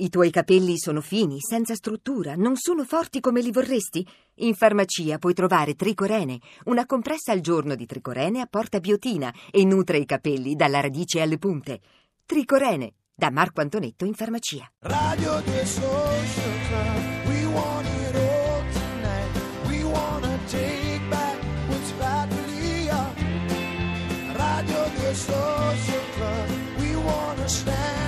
I tuoi capelli sono fini, senza struttura, non sono forti come li vorresti? In farmacia puoi trovare Tricorene, una compressa al giorno di Tricorene apporta biotina e nutre i capelli dalla radice alle punte. Tricorene, da Marco Antonetto in farmacia. Radio 2 Social Club, we want it all tonight. We wanna take back what's rightfully ours. Radio 2 Social Club, we wanna stand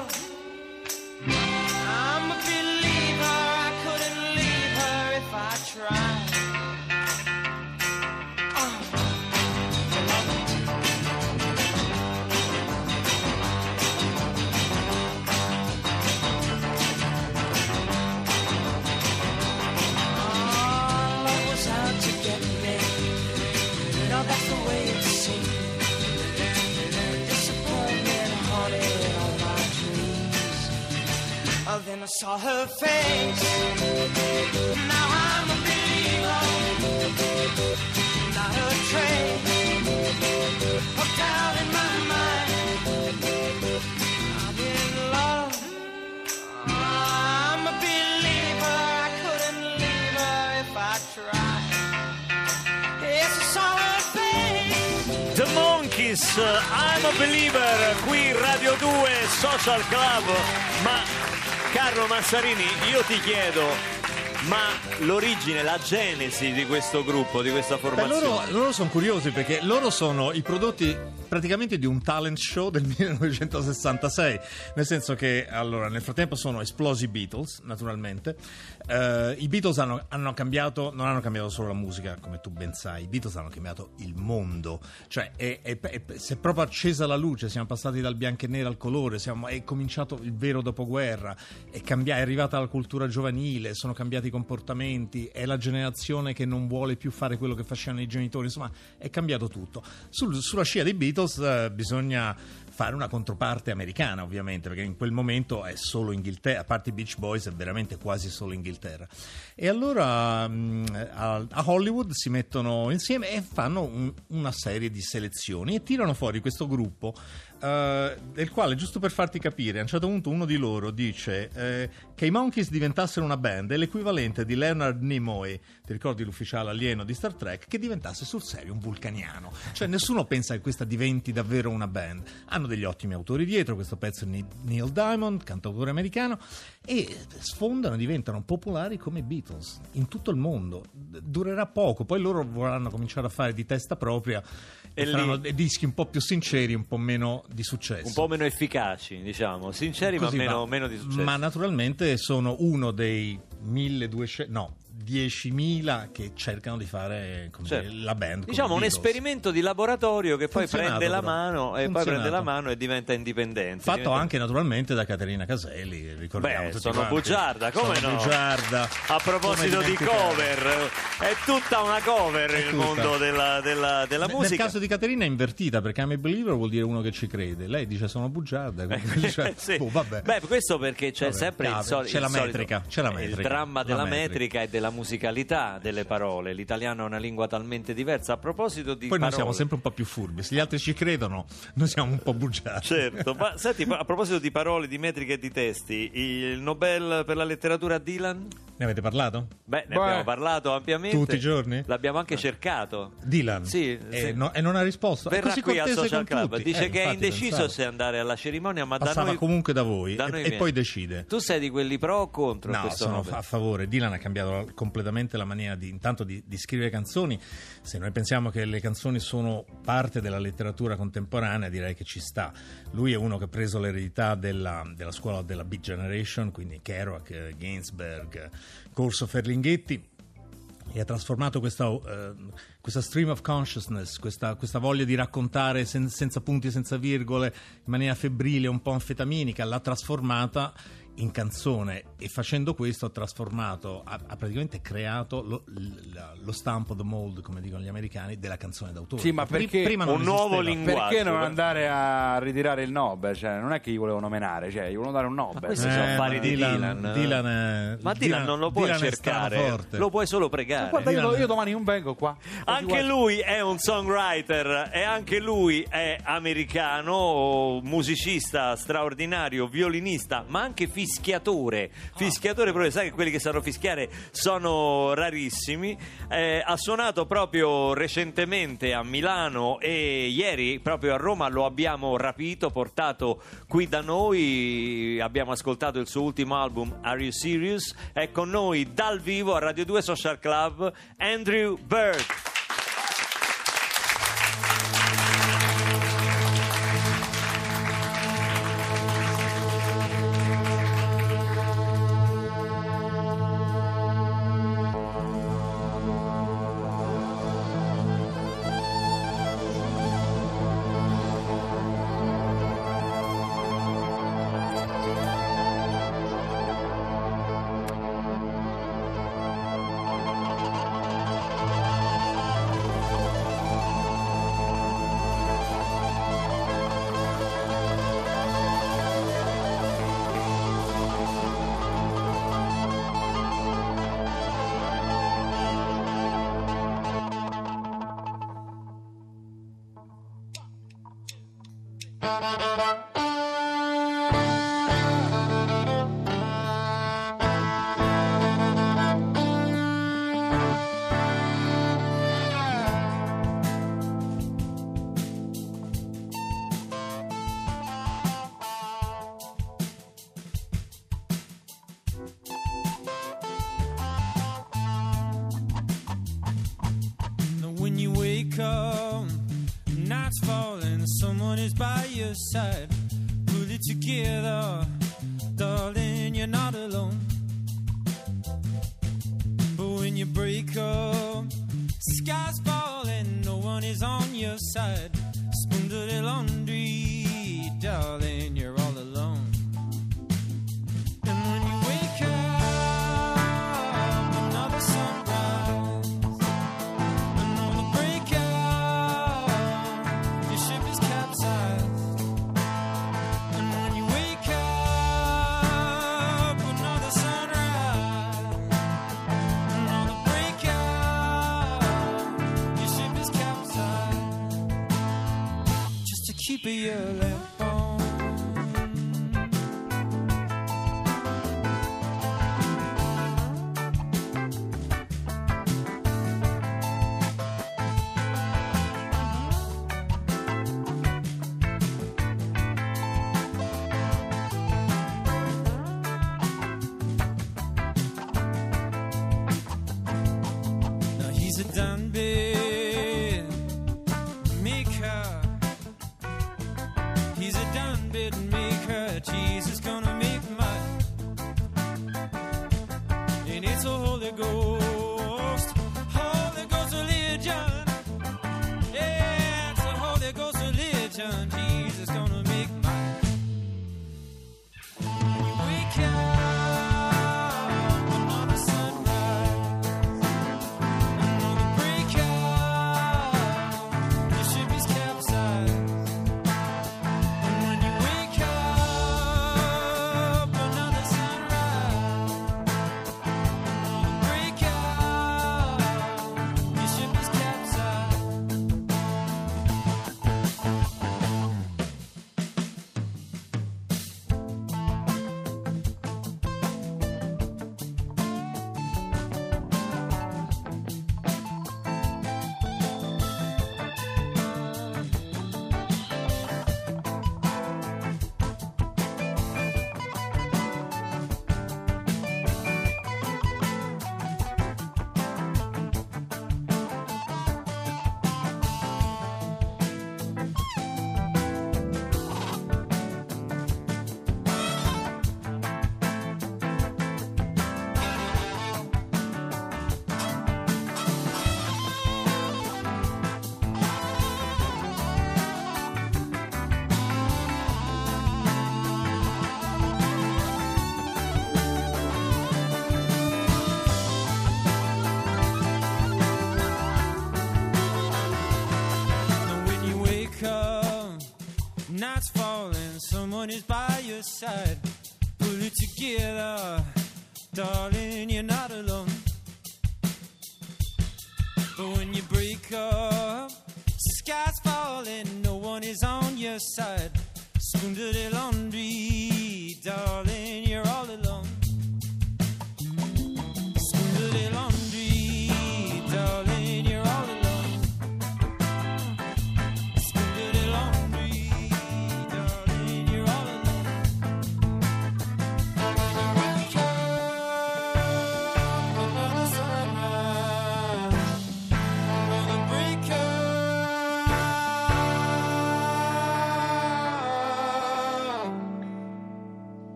Saw her face. Now I'm a believer. Not a trace of doubt in my mind. I'm in love. I'm a believer. I couldn't leave her if I tried. Yes, I saw her face. The Monkeys, I'm a Believer, qui Radio 2 Social Club. Ma Carlo Massarini, io ti chiedo, ma l'origine, la genesi di questo gruppo, di questa Beh, formazione? loro, loro sono curiosi perché loro sono i prodotti praticamente di un talent show del 1966, nel senso che allora nel frattempo sono esplosi i Beatles, naturalmente. Eh, I Beatles hanno, hanno cambiato, non hanno cambiato solo la musica, come tu ben sai, i Beatles hanno cambiato il mondo, cioè è, è- è- si è proprio accesa la luce, siamo passati dal bianco e nero al colore, siamo- è cominciato il vero dopoguerra, è, cambia- è arrivata la cultura giovanile, sono cambiati comportamenti, è la generazione che non vuole più fare quello che facevano i genitori, insomma è cambiato tutto. Sul- sulla scia dei Beatles eh, bisogna fare una controparte americana ovviamente perché in quel momento è solo Inghilterra a parte i Beach Boys è veramente quasi solo Inghilterra e allora mh, a, a Hollywood si mettono insieme e fanno un- una serie di selezioni e tirano fuori questo gruppo eh, del quale giusto per farti capire a un certo punto uno di loro dice eh, che i Monkeys diventassero una band è l'equivalente di Leonard Nimoy ti ricordi l'ufficiale alieno di Star Trek che diventasse sul serio un vulcaniano. Cioè nessuno pensa che questa diventi davvero una band. Hanno degli ottimi autori dietro questo pezzo è Neil Diamond cantautore americano e sfondano diventano popolari come i Beatles in tutto il mondo. Durerà poco poi loro vorranno cominciare a fare di testa propria e, lì- dei dischi un po' più sinceri un po' meno di successo Un po' meno efficaci, diciamo, sinceri Così ma meno, va. meno di successo. Ma naturalmente sono uno dei 1200, no, 10.000 che cercano di fare come Certo. dire, la band. Diciamo un esperimento di laboratorio che poi prende la mano e poi prende la mano e diventa indipendente. Fatto Diventa- anche naturalmente da Caterina Caselli, ricordiamo Beh, sono quanti. bugiarda, come Sono no? bugiarda. A proposito di cover, è tutta una cover il mondo della, della- della Nel musica. caso di Caterina è invertita perché I'm a believer vuol dire uno che ci crede. Lei dice sono bugiarda. dice, Sì. vabbè. Beh, questo perché c'è Vabbè, sempre il, soli- c'è il la metrica, c'è la il metrica. dramma La della metrica. metrica e della musicalità delle parole. L'italiano è una lingua talmente diversa. A proposito di Poi noi parole, siamo sempre un po' più furbi. Se gli altri ci credono, noi siamo un po' bugiati. Certo, ma senti, a proposito di parole, di metriche e di testi, il Nobel per la letteratura a Dylan? Ne avete parlato? Beh, ne Beh. abbiamo parlato ampiamente. Tutti i giorni? L'abbiamo anche cercato. Dylan. Sì, E, sì. no- e non ha risposto. È Verrà così qui al Social Club. tutti. Dice Eh, che è indeciso pensavo. se andare alla cerimonia, ma da Passava noi... comunque da voi da e- noi e, poi decide. Tu sei di quelli pro o contro No, questo sono Nobel? a favore. Dylan ha cambiato completamente la maniera di, intanto di, di scrivere canzoni. Se noi pensiamo che le canzoni sono parte della letteratura contemporanea, direi che ci sta. Lui è uno che ha preso l'eredità della, della scuola della Big Generation, quindi Kerouac, Gainsberg, eh, Corso Ferlinghetti e ha trasformato questa, eh, questa stream of consciousness, questa, questa voglia di raccontare sen- senza punti senza virgole, in maniera febbrile, un po' anfetaminica, l'ha trasformata in canzone e facendo questo ha trasformato, ha, ha praticamente creato lo, lo stampo, the mold, come dicono gli americani, della canzone d'autore. Sì, ma perché prima non un nuovo esisteva. linguaggio. Perché non eh. andare a ritirare il Nobel? Cioè, non è che gli volevano menare, cioè, gli volevano dare un Nobel. questi sono Eh, affari ma di Dylan. Dylan è- Ma Dylan non lo puoi Dylan cercare, lo puoi solo pregare. Guarda, io, Dylan- io domani non vengo qua. Anche lui è un songwriter e anche lui è americano, musicista straordinario, violinista, ma anche fischiatore. Fischiatore proprio, sai che quelli che sanno fischiare sono rarissimi. Eh, ha suonato proprio recentemente a Milano e ieri proprio a Roma lo abbiamo rapito, portato qui da noi. Abbiamo ascoltato il suo ultimo album Are You Serious? È con noi dal vivo a Radio 2 Social Club Andrew Bird. Someone is by your side. Pull it together, darling, you're not alone. But when you break up, sky's falling, no one is on your side. Spoon dirty laundry, darling, be side. Pull it together, darling, you're not alone. But when you break up, sky's falling, no one is on your side. Spoon the laundry, darling,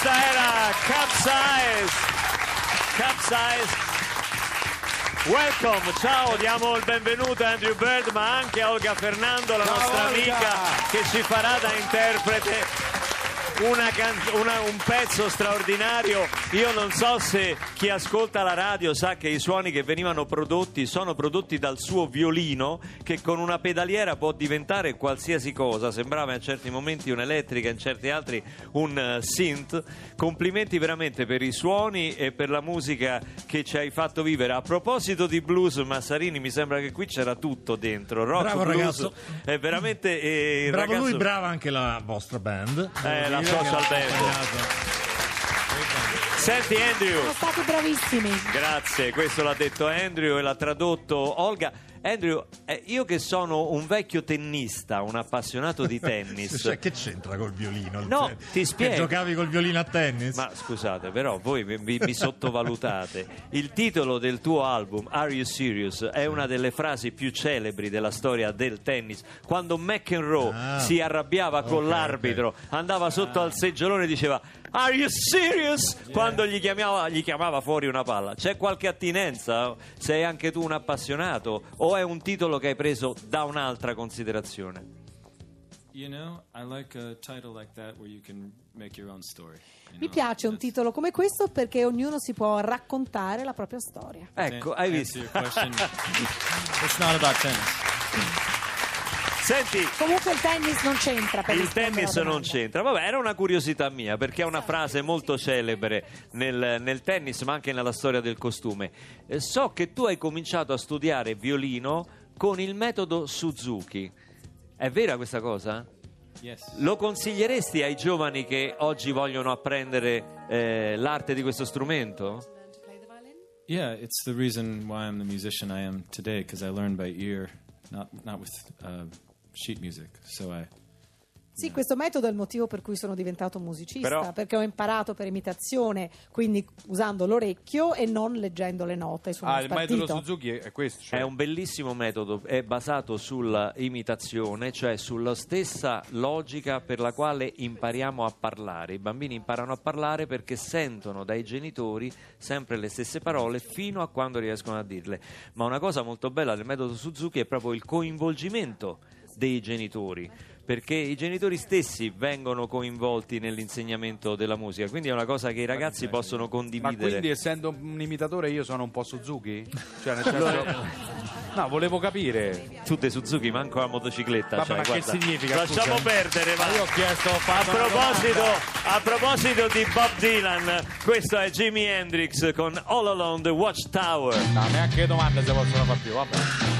questa era Capsize. Capsize. Welcome, ciao, diamo il benvenuto a Andrew Bird ma anche a Olga Fernando, la nostra amica che ci farà da interprete una can- una- un pezzo straordinario. Io non so se chi ascolta la radio sa che i suoni che venivano prodotti sono prodotti dal suo violino, che con una pedaliera può diventare qualsiasi cosa. Sembrava in certi momenti un'elettrica, in certi altri un eh, synth. Complimenti veramente per i suoni e per la musica che ci hai fatto vivere. A proposito di blues, Massarini, mi sembra che qui c'era tutto dentro. Rock, Bravo blues, ragazzo. È veramente. eh, Bravo ragazzo- lui, brava anche la vostra band. Eh, la social band. Senti Andrew. Sono stati bravissimi. Grazie, questo l'ha detto Andrew e l'ha tradotto Olga. Andrew, eh, io che sono un vecchio tennista, un appassionato di tennis. Cioè, che c'entra col violino? No, Cioè, ti spiego. Che giocavi col violino a tennis? Ma scusate, però voi mi, mi- mi sottovalutate. Il titolo del tuo album, Are You Serious? È una delle frasi più celebri della storia del tennis. Quando McEnroe Ah. si arrabbiava con Ok, l'arbitro, andava sotto al seggiolone e diceva Are you serious? Quando gli chiamava, gli chiamava fuori una palla. C'è qualche attinenza? Sei anche tu un appassionato? O è un titolo che hai preso da un'altra considerazione? You know, I like a title like that where you can make your own story. Mi piace un titolo come questo perché ognuno si può raccontare la propria storia. Ecco, hai visto? it's not about tennis. Senti, Comunque il tennis non c'entra per Il tennis non c'entra, vabbè, era una curiosità mia perché è una frase molto celebre nel, nel tennis, ma anche nella storia del costume. Eh, so che tu hai cominciato a studiare violino con il metodo Suzuki. È vera questa cosa? Yes. Lo consiglieresti ai giovani che oggi vogliono apprendere eh, l'arte di questo strumento? Yeah, it's the reason why I'm the musician I am today because I learned by ear, not not with uh, sheet music. So I Sì, questo metodo è il motivo per cui sono diventato musicista, Però- perché ho imparato per imitazione, quindi usando l'orecchio e non leggendo le note Ah, il metodo. Suzuki è questo. Cioè. È un bellissimo metodo, è basato sulla imitazione, cioè sulla stessa logica per la quale impariamo a parlare. I bambini imparano a parlare perché sentono dai genitori sempre le stesse parole fino a quando riescono a dirle. Ma una cosa molto bella del metodo Suzuki è proprio il coinvolgimento dei genitori. Perché i genitori stessi vengono coinvolti nell'insegnamento della musica, quindi è una cosa che i ragazzi possono Ma condividere. quindi essendo un imitatore io sono un po' Suzuki? Cioè, nel senso... No, volevo capire. Tu de Suzuki manco la motocicletta. Vabbè, cioè, ma che significa, Lasciamo scusa? perdere, ma. Ma io ho chiesto, A proposito, domanda. a proposito di Bob Dylan, questo è Jimi Hendrix con All Along the Watchtower. No, neanche domande si possono fare più, vabbè.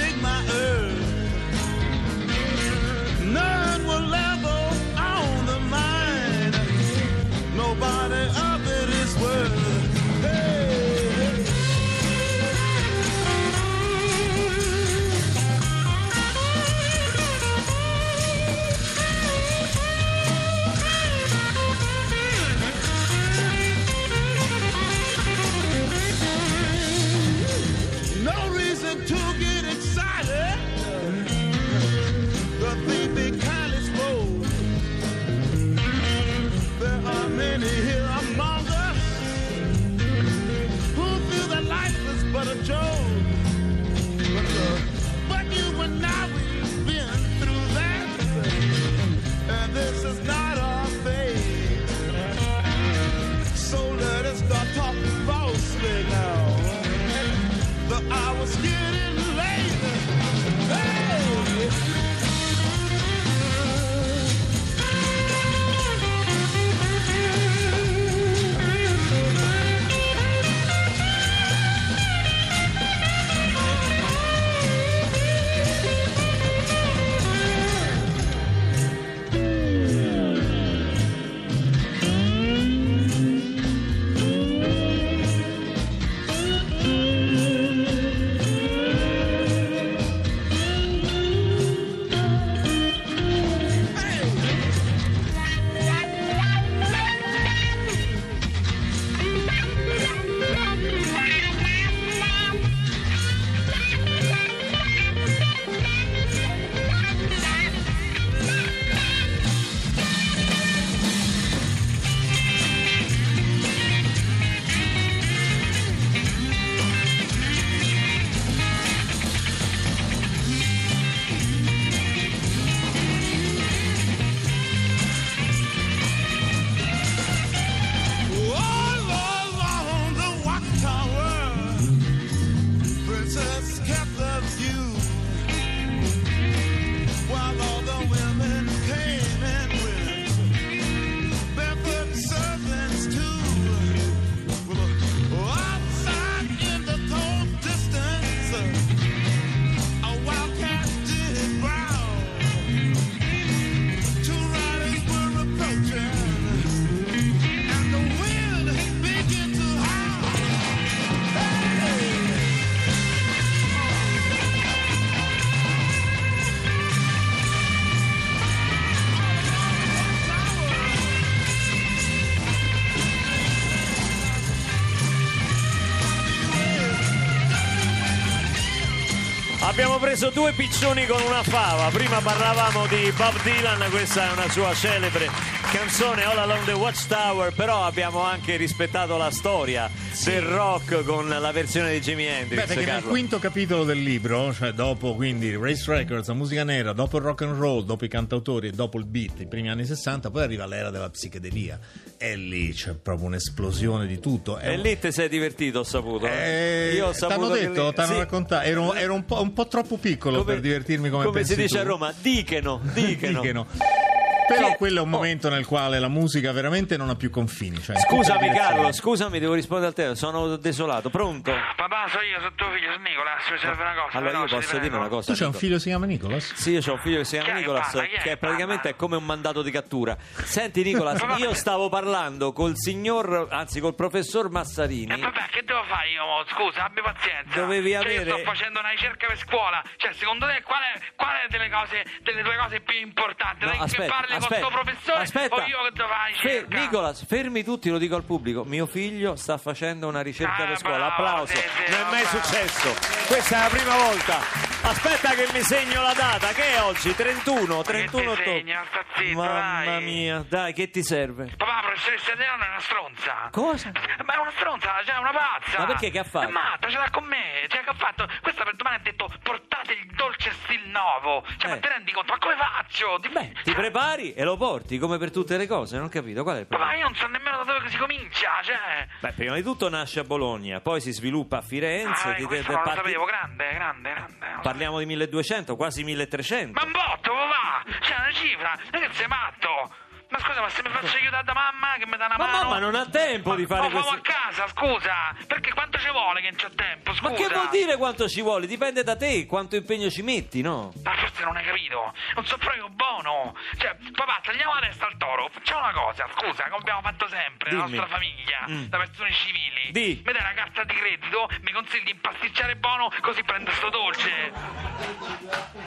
preso due piccioni con una fava. Prima parlavamo di Bob Dylan, questa è una sua celebre canzone All Along the Watchtower, però abbiamo anche rispettato la storia del rock con la versione di Jimi Hendrix. Beh, perché nel Carlo. quinto capitolo del libro, cioè dopo quindi Race Records, la musica nera, dopo il rock and roll, dopo i cantautori e dopo il beat, i primi anni 60, poi arriva l'era della psichedelia. E lì c'è proprio un'esplosione di tutto. È E un- lì ti sei divertito, ho saputo. Eh, Io ho t'hanno saputo che detto, lì- t'hanno sì. raccontato, ero, ero un, po', un po' troppo piccolo Come- per divertirmi come, come si pensi dice tu. a Roma, dicheno, dicheno. Dicheno. Però Chi- quello è un momento nel quale la musica veramente non ha più confini. Cioè Scusami. Carlo, scusami, devo rispondere al telefono, sono desolato. Pronto? Papà, sono io, sono tuo figlio, sono Nicolas, mi serve una cosa. Allora io veloce, posso ti dire una cosa. Tu c'hai un figlio che si chiama Nicolas? Sì, io ho un figlio che si chiama Nicolas, che praticamente è come un mandato di cattura. Senti Nicolas, io stavo parlando col signor, anzi col professor Massarini. E vabbè, che devo fare io? Scusa, abbi pazienza. Dovevi Cioè, avere- io sto facendo una ricerca per scuola. Cioè, secondo te, qual è, qual è delle cose, delle tue cose più importanti? No, Lei che aspetta, parli aspetta, con sto professore aspetta. o io che devo fare la Fe- ricerca? Nicolas, fermi tutti, lo dico al pubblico. Mio figlio sta facendo una ricerca Ah, per scuola. Applauso. sì, sì, non è mai bravo. successo. Questa è la prima volta. Aspetta che mi segno la data. Che è oggi? 31, 31 ti ottobre. Mamma dai. mia, dai, che ti serve? Papà, la professoressa Adriano è una stronza. Cosa? Ma è una stronza, cioè è una pazza. Ma perché che ha fatto? È matta, ce l'ha con me. Cioè, che ha fatto? Questa per domani ha detto portate il dolce stil nuovo. Cioè, Eh. ma te rendi conto? Ma come faccio? Di- Beh, ti prepari e lo porti come per tutte le cose. Non ho capito qual è il Papà, problema. io non so nemmeno da dove si comincia, cioè. Beh, prima di tutto nasce a Bologna, poi si sviluppa a Firenze. Ah, ti- eh, ti- questo ti- non lo sapevo, grande, grande, grande. Parliamo di 1200, quasi 1300. Ma un botto, papà! C'è una cifra! Non che sei matto! Ma scusa, ma se mi faccio aiutare da mamma che mi dà una Ma mano... mamma non ha tempo di fare Ma questo. a casa, scusa! Perché quanto ci vuole che non c'ho tempo, scusa? Ma che vuol dire quanto ci vuole? Dipende da te, quanto impegno ci metti, no? Ma forse non hai capito. Non so proprio buono. Cioè, papà, tagliamo la testa al toro. Facciamo una cosa, scusa, come abbiamo fatto sempre, la Dimmi. nostra famiglia, Mm. da persone civili. Di. Mi dai una carta di credito, mi consigli di impasticciare buono, così prendo sto dolce.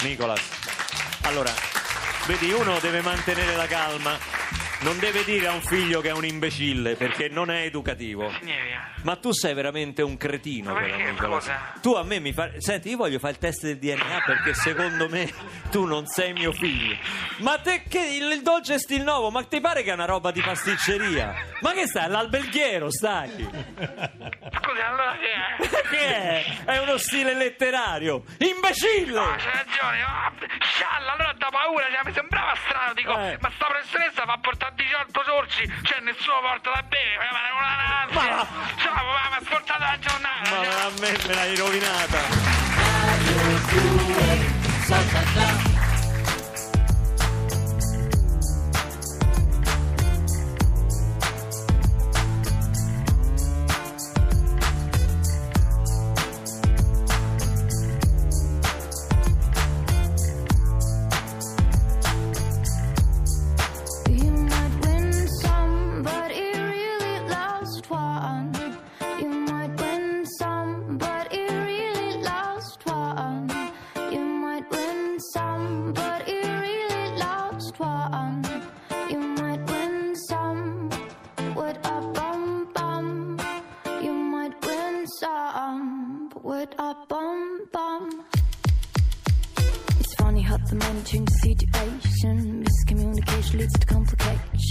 Nicolas. Allora, vedi, uno deve mantenere la calma, non deve dire a un figlio che è un imbecille perché non è educativo. Significa. Ma tu sei veramente un cretino, Ma però. Cosa? Tu a me mi fai. Senti, io voglio fare il test del DNA perché secondo me tu non sei mio figlio. Ma te che il, il dolce stil nuovo, ma ti pare che è una roba di pasticceria? Ma che stai? All'alberghiero stai? Scusa, allora che è? Che è? È uno stile letterario! Imbecille! Ah, c'hai ragione, scialla, allora da paura, cioè, mi sembrava strano, dico, Eh. ma sta professoressa fa portare 18 sorci, cioè nessuno porta da bere, ma è una Ma- ansia. Ciao, papà, mi ha ascoltato la giornata. Ma cioè. a me me l'hai rovinata.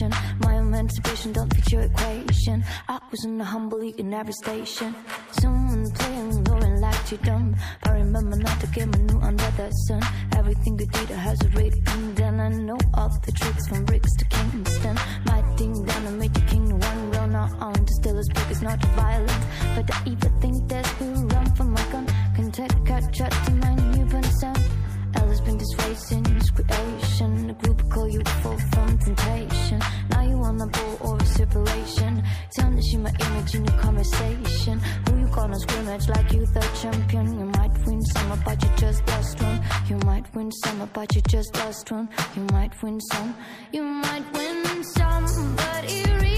Complication. My emancipation don't fit your equation. I was in a humble in every station. Someone playing, knowing like you dumb. I remember not to get my new under the sun. Everything you did has already been done. I know all the tricks from bricks to Kingston. My thing down and made the king one roll not on. To still as big as not violent. But I even think there's who run for my gun. Can take a shot to my newborn son. Been disgracing his creation. The group call you full from temptation. Now you on the ball or a separation. Tarnishing my image in your conversation. Who you gonna scrimmage like you the champion? You might win some, but you just lost one. You might win some, but you just lost one. You might win some. You might win some, but it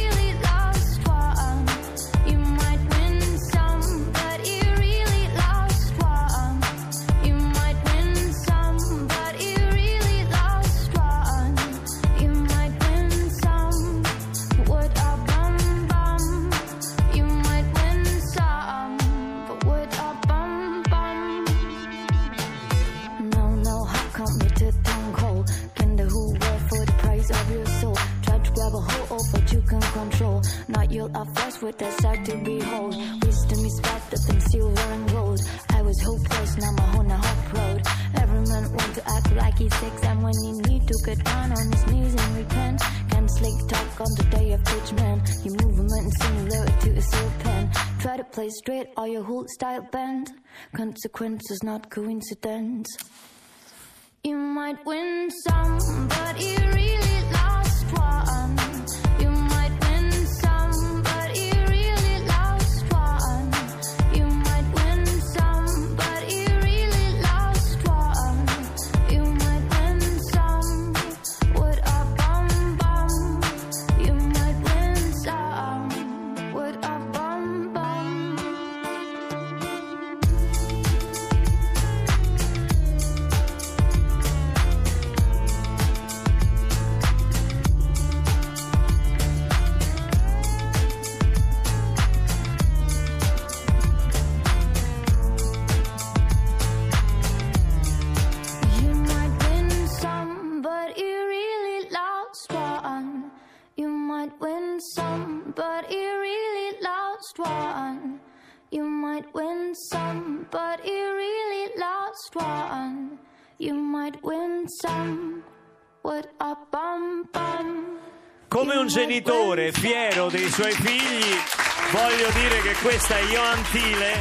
Consequences, not coincidence. You might win some, but you really lost one. Lost one. You might win some, but you really lost one. You might win some with a bum bum. Come un genitore fiero dei suoi figli, voglio dire che questa è Johan Thiele,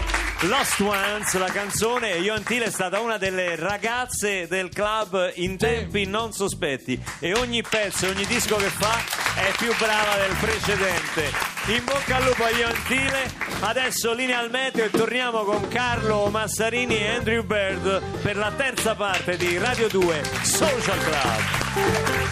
Lost Ones, la canzone. e Johan Thiele è stata una delle ragazze del club in tempi non sospetti e ogni pezzo, ogni disco che fa è più brava del precedente. In bocca al lupo a Johan Thiele, adesso linea al meteo e torniamo con Carlo Massarini e Andrew Bird per la terza parte di Radio 2 Social Club.